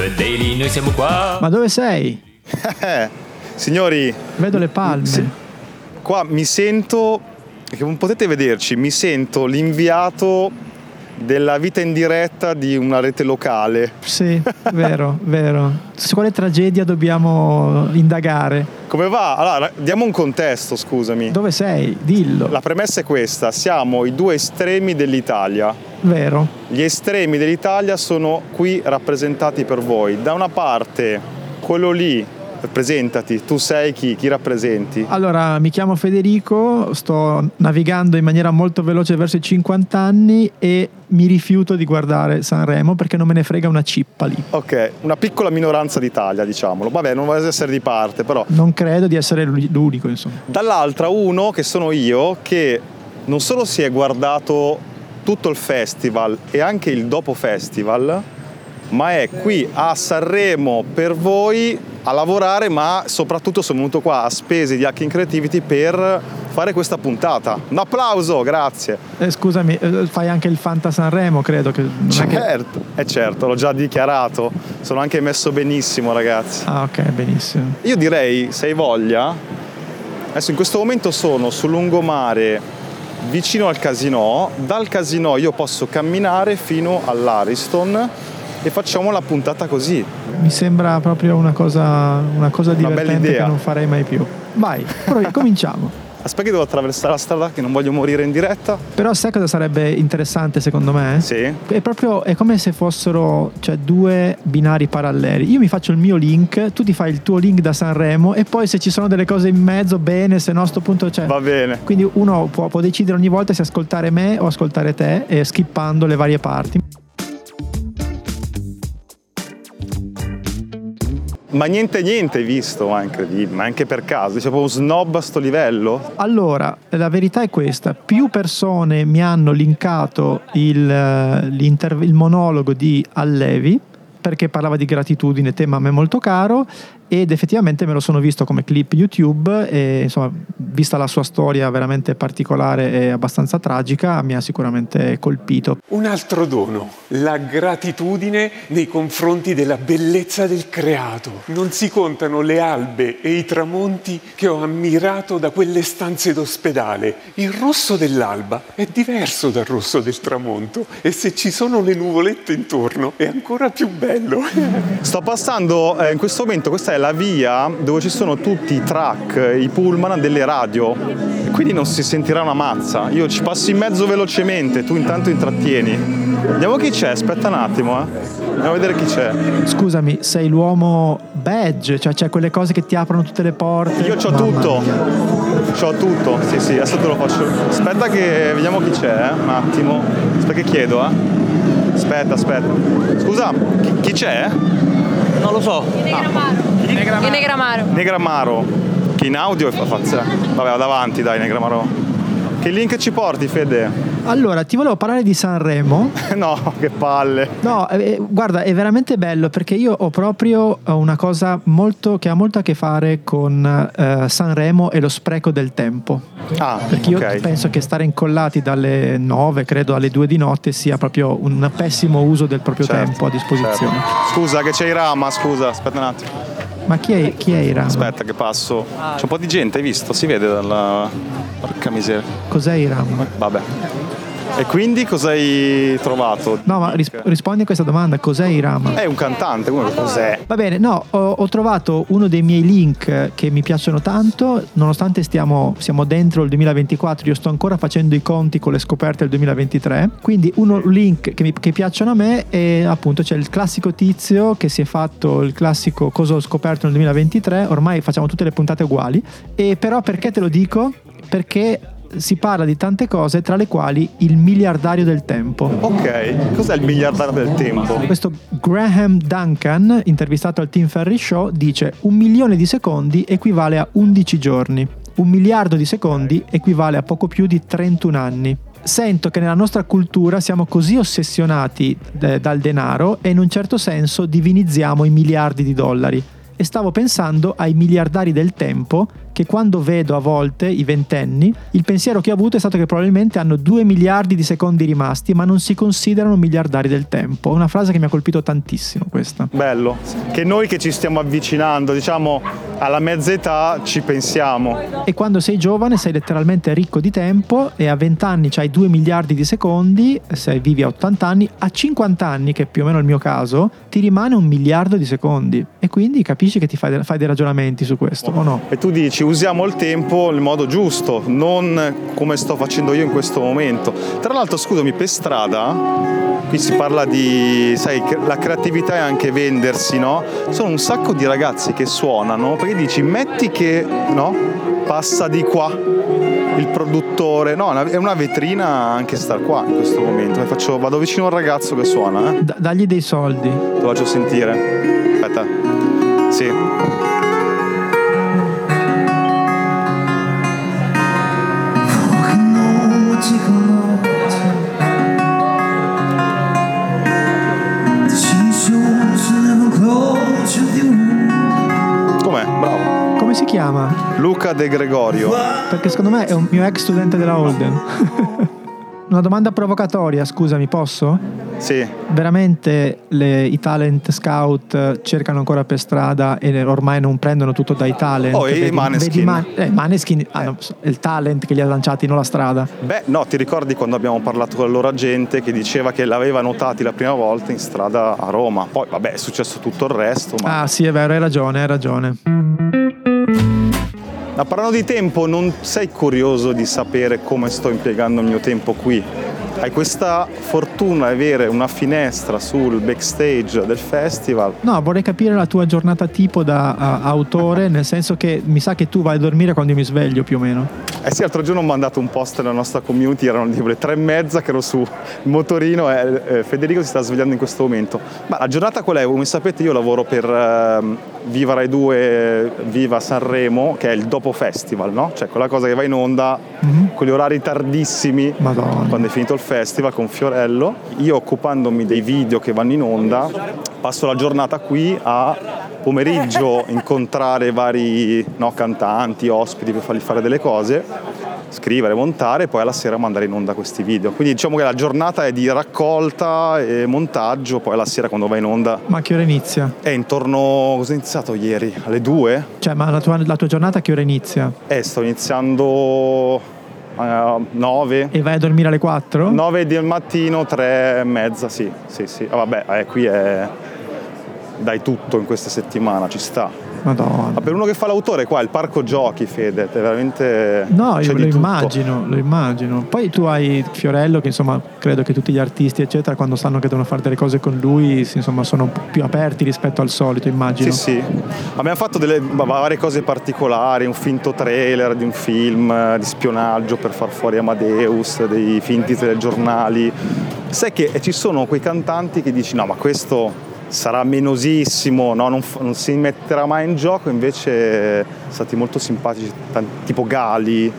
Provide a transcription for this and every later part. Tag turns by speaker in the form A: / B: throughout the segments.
A: The Daily, noi siamo qua.
B: Ma dove sei?
C: Eh, signori,
B: Vedo le palme.
C: Qua mi sento, non potete vederci, mi sento l'inviato della vita in diretta di una rete locale.
B: Sì, vero, vero. Su quale tragedia dobbiamo indagare?
C: Come va? Allora, diamo un contesto, scusami.
B: Dove sei? Dillo.
C: La premessa è questa, siamo i due estremi dell'Italia.
B: Vero.
C: Gli estremi dell'Italia sono qui rappresentati per voi. Da una parte quello lì presentati, tu sei chi? Chi rappresenti?
B: Allora, mi chiamo Federico, sto navigando in maniera molto veloce verso i 50 anni e mi rifiuto di guardare Sanremo perché non me ne frega una cippa lì.
C: Ok, una piccola minoranza d'Italia, diciamolo. Vabbè, non voglio essere di parte, però.
B: Non credo di essere l'unico, insomma.
C: Dall'altra uno, che sono io, che non solo si è guardato tutto il festival e anche il dopo festival, ma è qui a Sanremo per voi a lavorare, ma soprattutto sono venuto qua a spese di Hacking Creativity per fare questa puntata. Un applauso, grazie.
B: Eh, scusami, eh, fai anche il Fanta Sanremo, credo che...
C: Certo, che... eh certo, l'ho già dichiarato. Sono anche messo benissimo, ragazzi.
B: Ah, ok, benissimo.
C: Io direi, se hai voglia, adesso in questo momento sono sul lungomare vicino al casino. Dal casino io posso camminare fino all'Ariston e facciamo la puntata così.
B: Mi sembra proprio una cosa, una cosa divertente
C: una
B: che non farei mai più. Vai, cominciamo.
C: Aspetta che devo attraversare la strada che non voglio morire in diretta.
B: Però sai cosa sarebbe interessante secondo me?
C: Sì.
B: È proprio è come se fossero cioè, due binari paralleli. Io mi faccio il mio link, tu ti fai il tuo link da Sanremo e poi se ci sono delle cose in mezzo bene, se no a sto punto c'è.
C: Va bene.
B: Quindi uno può, può decidere ogni volta se ascoltare me o ascoltare te e skippando le varie parti.
C: Ma niente niente hai visto, ma incredibile, ma anche per caso, dice proprio snob a sto livello?
B: Allora, la verità è questa, più persone mi hanno linkato il, il monologo di Allevi, perché parlava di gratitudine, tema a me molto caro, ed effettivamente me lo sono visto come clip YouTube e insomma, vista la sua storia veramente particolare e abbastanza tragica, mi ha sicuramente colpito.
D: Un altro dono, la gratitudine nei confronti della bellezza del creato. Non si contano le albe e i tramonti che ho ammirato da quelle stanze d'ospedale. Il rosso dell'alba è diverso dal rosso del tramonto e se ci sono le nuvolette intorno è ancora più bello.
C: Sto passando eh, in questo momento, questa è la via dove ci sono tutti i truck, i pullman delle radio e quindi non si sentirà una mazza. Io ci passo in mezzo velocemente, tu intanto intrattieni. Vediamo chi c'è, aspetta un attimo, eh. Andiamo a vedere chi c'è.
B: Scusami, sei l'uomo badge, cioè c'è quelle cose che ti aprono tutte le porte.
C: Io ho tutto. C'ho tutto, sì sì, adesso te lo faccio. Aspetta che vediamo chi c'è, eh. un attimo. Aspetta che chiedo, eh. Aspetta, aspetta. Scusa, chi, chi c'è?
E: Non lo so.
F: In Negramaro. In Negramaro.
C: Negramaro. Che in audio è fatta. Vabbè, davanti dai, Negramaro. Che link ci porti, Fede?
B: Allora, ti volevo parlare di Sanremo.
C: no, che palle.
B: No, eh, guarda, è veramente bello perché io ho proprio una cosa molto, che ha molto a che fare con eh, Sanremo e lo spreco del tempo.
C: Ah,
B: perché io
C: okay.
B: penso che stare incollati dalle 9, credo alle 2 di notte sia proprio un pessimo uso del proprio
C: certo,
B: tempo a disposizione.
C: Certo. Scusa che c'è Irama, scusa, aspetta un attimo.
B: Ma chi è, chi è Irama?
C: Aspetta che passo. C'è un po' di gente, hai visto? Si vede dalla... Porca miseria.
B: Cos'è Irama?
C: Vabbè. E quindi cosa hai trovato?
B: No, ma risp- rispondi a questa domanda: cos'è Irama?
C: È un cantante, come cos'è?
B: Va bene, no, ho, ho, trovato uno dei miei link che mi piacciono tanto, nonostante stiamo, siamo dentro il 2024, io sto ancora facendo i conti con le scoperte del 2023. Quindi uno link che, mi, che piacciono a me è appunto c'è il classico tizio che si è fatto il classico cosa ho scoperto nel 2023. Ormai facciamo tutte le puntate uguali. E però perché te lo dico? Perché si parla di tante cose, tra le quali il miliardario del tempo.
C: Ok, cos'è il miliardario del tempo?
B: Questo Graham Duncan, intervistato al Team Ferry Show, dice un milione di secondi equivale a 11 giorni, un miliardo di secondi equivale a poco più di 31 anni. Sento che nella nostra cultura siamo così ossessionati eh, dal denaro e in un certo senso divinizziamo i miliardi di dollari e stavo pensando ai miliardari del tempo che quando vedo a volte i ventenni, il pensiero che ho avuto è stato che probabilmente hanno 2 miliardi di secondi rimasti, ma non si considerano miliardari del tempo. È una frase che mi ha colpito tantissimo questa.
C: Bello, che noi che ci stiamo avvicinando, diciamo, alla mezza età ci pensiamo.
B: E quando sei giovane sei letteralmente ricco di tempo e a 20 anni hai 2 miliardi di secondi, se vivi a 80 anni, a 50 anni, che è più o meno il mio caso, ti rimane un miliardo di secondi. E quindi capisci che ti fai, fai dei ragionamenti su questo, o no?
C: E tu dici usiamo il tempo nel modo giusto, non come sto facendo io in questo momento. Tra l'altro, scusami, per strada qui si parla di, sai, la creatività è anche vendersi, no? Sono un sacco di ragazzi che suonano perché dici metti che, no? Passa di qua il produttore, no, è una vetrina anche star qua in questo momento. Faccio, vado vicino al ragazzo che suona, eh?
B: D- dagli dei soldi.
C: Te lo faccio sentire. Aspetta. Sì.
B: Chiama?
C: Luca De Gregorio.
B: Perché secondo me è un mio ex studente della Holden. Una domanda provocatoria, scusami, posso?
C: Sì.
B: Veramente le, i talent scout cercano ancora per strada e ormai non prendono tutto dai talent.
C: Oh, e i Maneskin.
B: Man, eh, Maneskin hanno eh. il talent che li ha lanciati, non la strada.
C: Beh, no, ti ricordi quando abbiamo parlato con la loro agente che diceva che l'aveva notati la prima volta in strada a Roma. Poi, vabbè, è successo tutto il resto. Ma...
B: Ah, sì, è vero, hai ragione, hai ragione.
C: Ma parlando di tempo, non sei curioso di sapere come sto impiegando il mio tempo qui? Hai questa fortuna di avere una finestra sul backstage del festival.
B: No, vorrei capire la tua giornata tipo da uh, autore, nel senso che mi sa che tu vai a dormire quando mi sveglio più o meno.
C: Eh sì, l'altro giorno ho mandato un post nella nostra community, erano tipo le tre e mezza che ero su motorino e eh, Federico si sta svegliando in questo momento. Ma la giornata qual è? Come sapete io lavoro per uh, Viva Rai 2, Viva Sanremo, che è il dopo festival, no? Cioè quella cosa che va in onda mm-hmm. con gli orari tardissimi,
B: Madonna.
C: quando è finito il festival con Fiorello. Io occupandomi dei video che vanno in onda, passo la giornata qui a pomeriggio incontrare vari no, cantanti, ospiti per fargli fare delle cose, scrivere, montare e poi alla sera mandare in onda questi video. Quindi diciamo che la giornata è di raccolta e montaggio, poi alla sera quando va in onda...
B: Ma che ora inizia?
C: È intorno... cosa è iniziato ieri? Alle due?
B: Cioè, ma la tua, la tua giornata a che ora inizia?
C: Eh, sto iniziando... Uh, 9
B: e vai a dormire alle 4?
C: 9 del mattino, 3 e mezza, sì, sì, sì. Ah, vabbè, eh, qui è dai tutto in questa settimana, ci sta.
B: Madonna.
C: Ma per uno che fa l'autore qua, il parco giochi, Fede, è veramente...
B: No, io lo immagino, lo immagino. Poi tu hai Fiorello che insomma credo che tutti gli artisti eccetera quando sanno che devono fare delle cose con lui insomma sono più aperti rispetto al solito immagino.
C: Sì, sì. Abbiamo fatto delle varie cose particolari, un finto trailer di un film di spionaggio per far fuori Amadeus, dei finti telegiornali. Sai che ci sono quei cantanti che dici no ma questo sarà menosissimo, no? non, non, si metterà mai in gioco, invece stati molto simpatici, tipo Gali,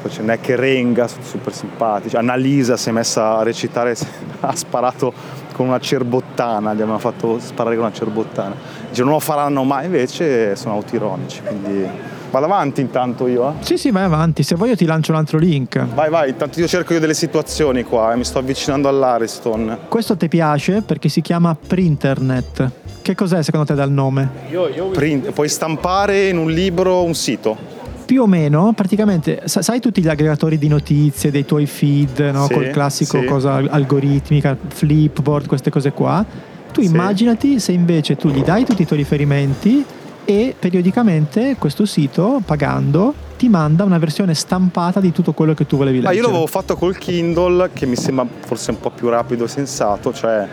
C: poi c'è Neck e Renga, super simpatici, Annalisa si è messa a recitare, ha sparato con una cerbottana, gli abbiamo fatto sparare con una cerbottana. Dice non lo faranno mai, invece sono autironici, quindi Vado avanti intanto io? Eh?
B: Sì, sì, vai avanti. Se vuoi io ti lancio un altro link.
C: Vai, vai. Intanto io cerco io delle situazioni qua e eh. mi sto avvicinando all'Ariston.
B: Questo ti piace perché si chiama Printernet. Che cos'è secondo te dal nome?
C: Io, io... Print, puoi stampare in un libro un sito
B: più o meno, praticamente, sai tutti gli aggregatori di notizie dei tuoi feed, no?
C: sì,
B: col classico
C: sì.
B: cosa algoritmica, Flipboard, queste cose qua. Tu sì. immaginati se invece tu gli dai tutti i tuoi riferimenti e periodicamente questo sito, pagando, ti manda una versione stampata di tutto quello che tu volevi leggere.
C: Ah, io l'avevo fatto col Kindle, che mi sembra forse un po' più rapido e sensato, cioè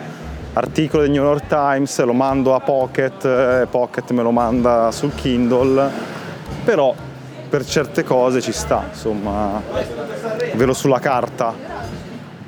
C: articolo del New York Times, lo mando a Pocket, e Pocket me lo manda sul Kindle, però per certe cose ci sta, insomma, ovvero sulla carta,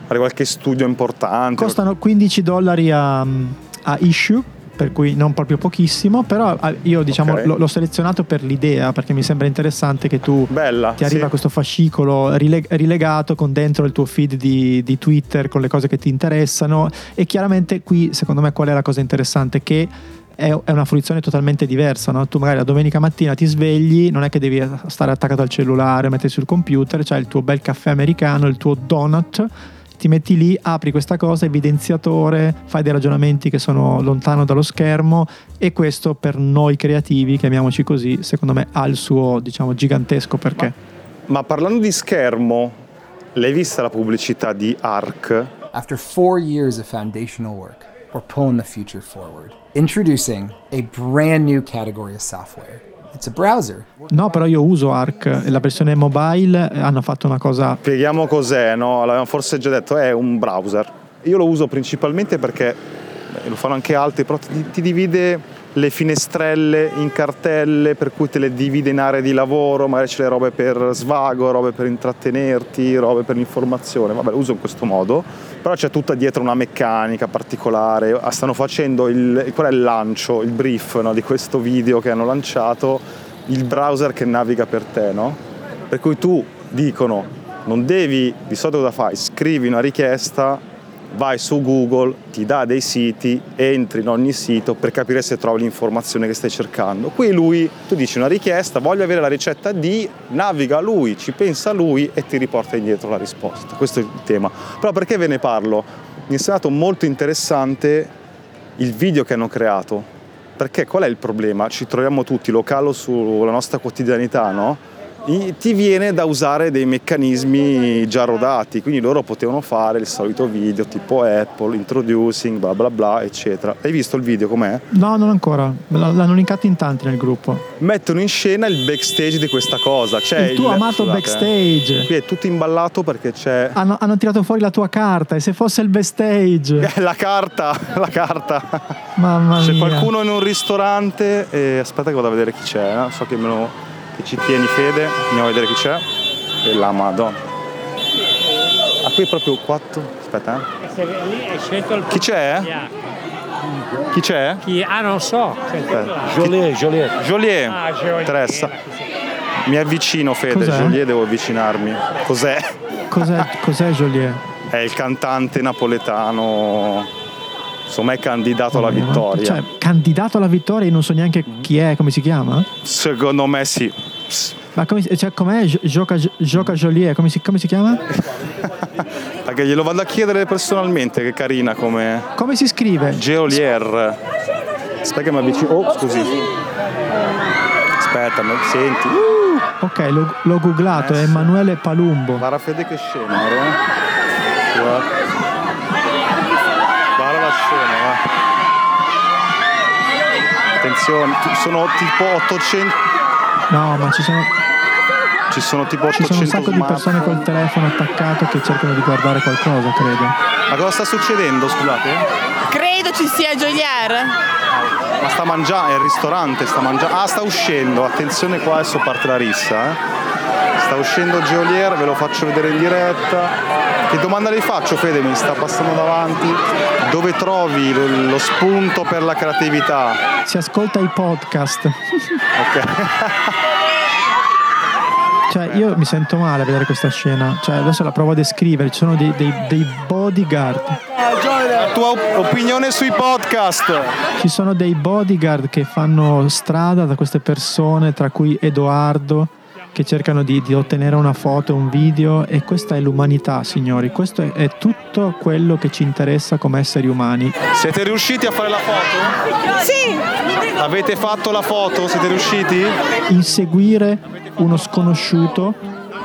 C: fare qualche studio importante.
B: Costano 15 dollari a, a issue per cui non proprio pochissimo, però ah, io diciamo okay. l'ho, selezionato per l'idea perché mi sembra interessante che tu
C: Bella,
B: ti arriva
C: sì.
B: questo fascicolo rilegato con dentro il tuo feed di, di, Twitter con le cose che ti interessano e chiaramente qui secondo me qual è la cosa interessante che è, una fruizione totalmente diversa. No? Tu magari la domenica mattina ti svegli, non è che devi stare attaccato al cellulare, mettersi sul computer, c'hai il tuo bel caffè americano, il tuo donut ti metti lì, apri questa cosa, evidenziatore, fai dei ragionamenti che sono lontano dallo schermo e questo per noi creativi, chiamiamoci così, secondo me ha il suo diciamo gigantesco perché.
C: Ma, ma parlando di schermo, l'hai vista la pubblicità di ARC?
A: After four years of foundational work, we're pulling the future forward. Introducing a brand new category of software.
B: No, però io uso Arc la versione mobile hanno fatto una cosa.
C: Spieghiamo cos'è, no? L'avevamo forse già detto, è un browser. Io lo uso principalmente perché lo fanno anche altri, però ti, ti divide le finestrelle in cartelle per cui te le divide in aree di lavoro, magari c'è le robe per svago, robe per intrattenerti, robe per l'informazione, vabbè uso in questo modo, però c'è tutta dietro una meccanica particolare, stanno facendo il, qual è il lancio, il brief no, di questo video che hanno lanciato, il browser che naviga per te, no? Per cui tu dicono non devi, di solito cosa fai? Scrivi una richiesta vai su Google, ti dà dei siti, entri in ogni sito per capire se trovi l'informazione che stai cercando. Qui lui, tu dici una richiesta, voglio avere la ricetta di, naviga lui, ci pensa lui e ti riporta indietro la risposta. Questo è il tema. Però perché ve ne parlo? Mi è sembrato molto interessante il video che hanno creato. Perché qual è il problema? Ci troviamo tutti, lo calo sulla nostra quotidianità, no? Ti viene da usare dei meccanismi già rodati, quindi loro potevano fare il solito video tipo Apple, introducing, bla bla bla, eccetera. Hai visto il video com'è?
B: No, non ancora, l'hanno linkato in tanti nel gruppo.
C: Mettono in scena il backstage di questa cosa. C'è
B: il tuo il, amato scusate, backstage.
C: Eh. Qui è tutto imballato perché c'è...
B: Hanno, hanno, tirato fuori la tua carta e se fosse il backstage...
C: la carta, la carta.
B: Mamma
C: mia.
B: C'è
C: qualcuno in un ristorante e aspetta che vado a vedere chi c'è, no? so che me lo che ci tieni fede, andiamo a vedere chi c'è. E la Madonna. Ah, qui è proprio 4. Aspetta, eh. Chi c'è? Chi c'è?
E: Chi? Ah, non so.
C: Joliet, Joliet. Joliet. Ah, Joliet. Teressa. Mi avvicino, Fede. Cos'è? Joliet devo avvicinarmi. Cos'è?
B: Cos'è, cos'è Joliet?
C: È il cantante napoletano insomma è candidato alla vittoria.
B: Cioè, candidato alla vittoria e non so neanche chi è, come si chiama?
C: Secondo me sì.
B: Ma come, cioè, com'è Gioca, Gioca Joliet? Come si, come si chiama?
C: Perché glielo vado a chiedere personalmente, che carina come...
B: Come si scrive?
C: Geolier. Aspetta che mi avvicino... Oh, scusi. Aspetta, senti? Uh.
B: Ok, l'ho, l'ho googlato, eh, è Emanuele Palumbo.
C: Guarda Fede che scena, eh? Guarda scena, va. Attenzione, sono tipo 800...
B: No, ma ci sono...
C: Ci sono tipo 800
B: Ci sono un sacco di persone col telefono attaccato che cercano di guardare qualcosa, credo.
C: Ma cosa sta succedendo, scusate?
F: Credo ci sia Gioier.
C: Ma sta mangiando, è il ristorante, sta mangiando. Ah, sta uscendo, attenzione qua adesso parte la rissa, eh. Sta uscendo Geolier, ve lo faccio vedere in diretta. Che domanda le faccio Fede? Mi sta passando davanti. Dove trovi lo, lo spunto per la creatività?
B: Si ascolta i podcast.
C: ok.
B: Cioè, io mi sento male a vedere questa scena. Cioè, adesso la provo a descrivere. Ci sono dei, dei, dei bodyguard.
C: La tua opinione sui podcast?
B: Ci sono dei bodyguard che fanno strada da queste persone, tra cui Edoardo che cercano di, di, ottenere una foto, un video e questa è l'umanità, signori. Questo è, è, tutto quello che ci interessa come esseri umani.
C: Siete riusciti a fare la foto?
F: Sì!
C: Avete fatto la foto? Siete riusciti?
B: Inseguire uno sconosciuto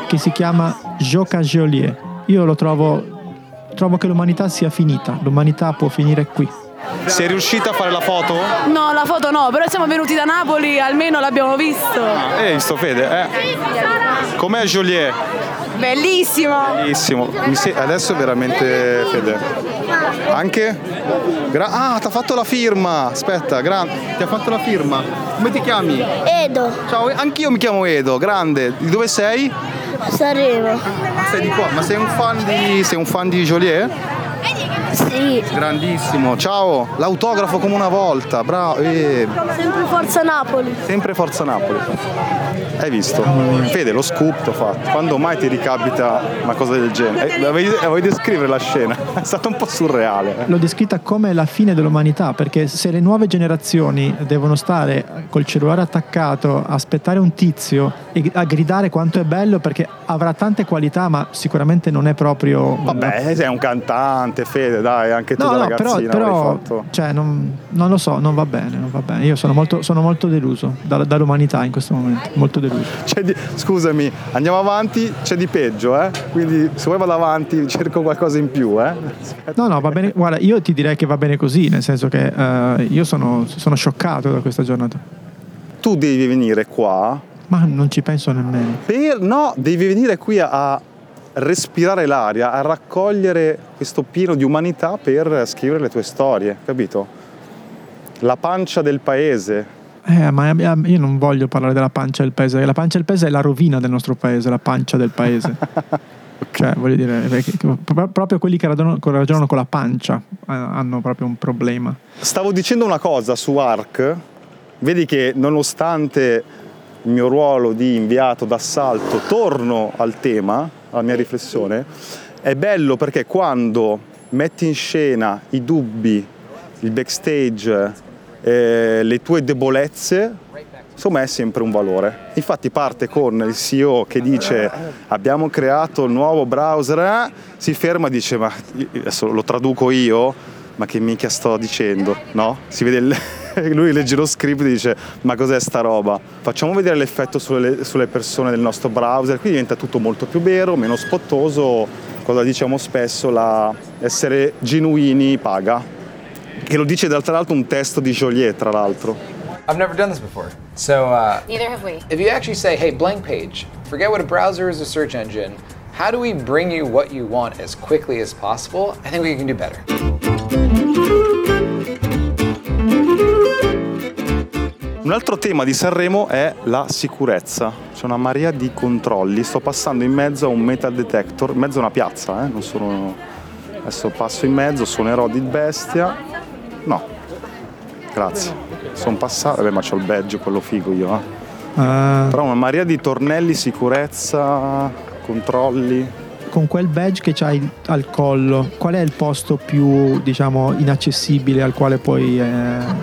B: che si chiama Joca Geolier. Io lo trovo, trovo che l'umanità sia finita, l'umanità può finire qui.
C: Sei riuscita a fare la foto?
F: No, la foto no, però siamo venuti da Napoli, almeno l'abbiamo visto.
C: Ah, eh, visto Fede, eh. Com'è Joliet?
F: Bellissimo.
C: Bellissimo. Se... Adesso è veramente Fede. Anche? Gra... ah, ti ha fatto la firma. Aspetta, grande. Ti ha fatto la firma. Come ti chiami?
G: Edo.
C: Ciao, anch'io mi chiamo Edo, grande. Di dove sei?
G: Sanremo.
C: Sei di qua, ma sei un fan di. sei un fan di Joliet?
E: Sì,
C: Grandissimo, ciao, l'autografo come una volta, bravo. eh,
E: sempre Forza Napoli.
C: sempre Forza Napoli. Hai visto? Fede, lo scoop t'ho fatto. Quando mai ti ricapita una cosa del genere? Eh, vuoi, vuoi descrivere la scena? È stata un po' surreale. eh.
B: L'ho descritta come la fine dell'umanità, perché se le nuove generazioni devono stare col cellulare attaccato, aspettare un tizio e a gridare quanto è bello, perché avrà tante qualità, ma sicuramente non è proprio.
C: Vabbè, sei un cantante, Fede, dai, anche tu
B: No, no, però, però cioè, non, non lo so, non va bene, non va bene. Io sono molto, sono molto deluso da- dall'umanità in questo momento, molto deluso.
C: Di- scusami, andiamo avanti, c'è di peggio, eh? Quindi se vuoi vado avanti, cerco qualcosa in più, eh?
B: No, no, va bene. Guarda, io ti direi che va bene così, nel senso che eh, io sono, sono scioccato da questa giornata.
C: Tu devi venire qua
B: Ma non ci penso nemmeno.
C: per... No, devi venire qui a respirare l'aria, a raccogliere questo pieno di umanità per scrivere le tue storie, capito? La pancia del paese.
B: Eh, ma io non voglio parlare della pancia del paese. La pancia del paese è la rovina del nostro paese, la pancia del paese. Cioè, voglio dire, pro- proprio quelli che ragionano, ragionano con la pancia eh, hanno proprio un problema.
C: Stavo dicendo una cosa su ARC, vedi che nonostante il mio ruolo di inviato d'assalto torno al tema, alla mia riflessione, è bello perché quando metti in scena i dubbi, il backstage, eh, le tue debolezze, insomma è sempre un valore. Infatti parte con il CEO che dice abbiamo creato il nuovo browser, eh", si ferma e dice ma adesso lo traduco io, ma che minchia sto dicendo, no? Si vede il- lui legge lo script e dice ma cos'è sta roba? Facciamo vedere l'effetto sulle, sulle persone del nostro browser, qui diventa tutto molto più vero, meno spottoso, cosa diciamo spesso, la essere genuini paga. E lo dice tra l'altro un testo di Joliet, tra l'altro.
G: I've never done this before. So, uh,
H: Neither have we.
G: if you actually say, hey, blank page, forget what a browser is, a search engine, how do we bring you what you want as quickly as possible? I think we can do better.
C: Un altro tema di Sanremo è la sicurezza. C'è una marea di controlli. Sto passando in mezzo a un metal detector, in mezzo a una piazza, eh? non sono... Adesso passo in mezzo, suonerò di bestia. No, grazie. Sono passato, vabbè ma c'ho il badge, quello figo io. eh.
B: Eh,
C: Però una marea di tornelli, sicurezza, controlli.
B: con quel badge che c'hai al collo, qual è il posto più, diciamo, inaccessibile al quale puoi eh,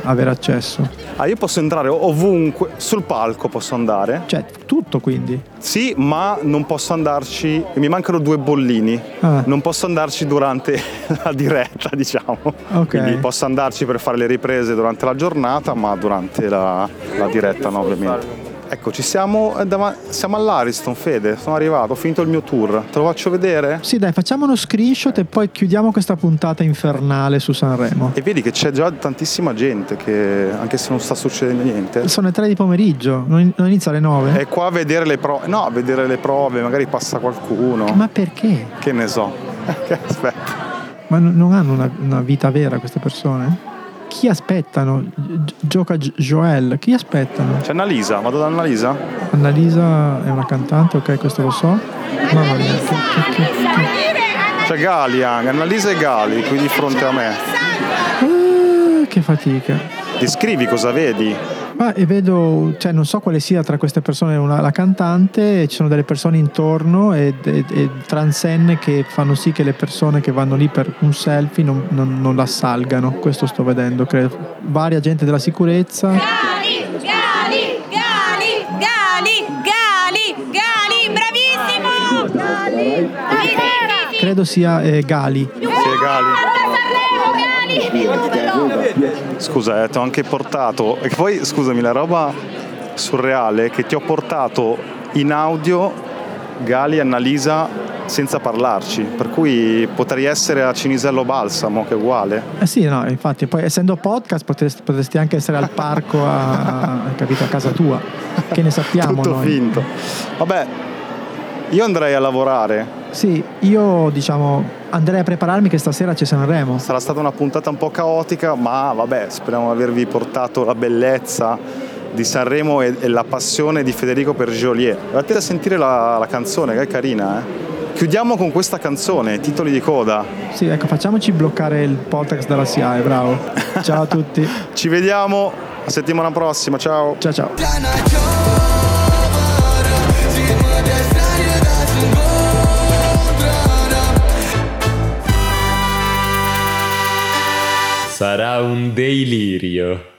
B: avere accesso?
C: Ah, io posso entrare ovunque, sul palco posso andare.
B: Cioè, tutto quindi.
C: Sì, ma non posso andarci, mi mancano due bollini.
B: Ah.
C: Non posso andarci durante la diretta, diciamo.
B: Ok.
C: Quindi posso andarci per fare le riprese durante la giornata, ma durante la, la diretta no, ovviamente. Ecco, ci siamo, eh, siamo all'Ariston, Fede, sono arrivato, ho finito il mio tour. Te lo faccio vedere?
B: Sì, dai, facciamo uno screenshot e poi chiudiamo questa puntata infernale su Sanremo.
C: E vedi che c'è già tantissima gente che, anche se non sta succedendo niente,
B: Sono le 3 di pomeriggio, non inizia alle 9?
C: è qua a vedere le prove. No, a vedere le prove, magari passa qualcuno.
B: Ma perché?
C: Che ne so. Aspetta.
B: Ma non hanno una, una vita vera queste persone? Chi aspettano? Gi- Gioca Gi- Joel, chi aspettano?
C: C'è Annalisa, vado da Annalisa?
B: Annalisa è una cantante, ok, questo lo so. Mamma mia, che, che- che- che-
C: C'è Gali anche, Annalisa e Gali qui di fronte a me.
B: Ah, che fatica.
C: Descrivi cosa vedi.
B: Ma e vedo, cioè non so quale sia tra queste persone una- la cantante, ci sono delle persone intorno e, e- e transenne che fanno sì che le persone che vanno lì per un selfie non, non, non la salgano. Questo sto vedendo, credo. Varia gente della sicurezza.
H: Gali, Gali, Gali, Gali, Gali, Gali, bravissimo! Gali,
B: Credo sia eh, Gali.
C: Sì,
H: Gali.
C: Scusa, eh, ti ho anche portato. E poi, scusami, la roba surreale è che ti ho portato in audio Gali e Annalisa senza parlarci. Per cui potrei essere a Cinisello Balsamo, che è uguale.
B: Eh sì, no, infatti, poi essendo podcast potresti, potresti anche essere al parco a, a- capito, a casa tua. Che ne sappiamo
C: Tutto
B: noi?
C: finto. Vabbè, io andrei a lavorare.
B: Sì, io diciamo andrei a prepararmi che stasera c'è Sanremo.
C: Sarà stata una puntata un po' caotica, ma vabbè, speriamo di avervi portato la bellezza di Sanremo e, e la passione di Federico per Joliet. Andate a sentire la, la canzone, che è carina, eh? chiudiamo con questa canzone, titoli di coda.
B: Sì, ecco, facciamoci bloccare il podcast dalla SIAE, bravo. Ciao a tutti.
C: Ci vediamo la settimana prossima, ciao.
B: Ciao ciao.
I: Sarà un delirio.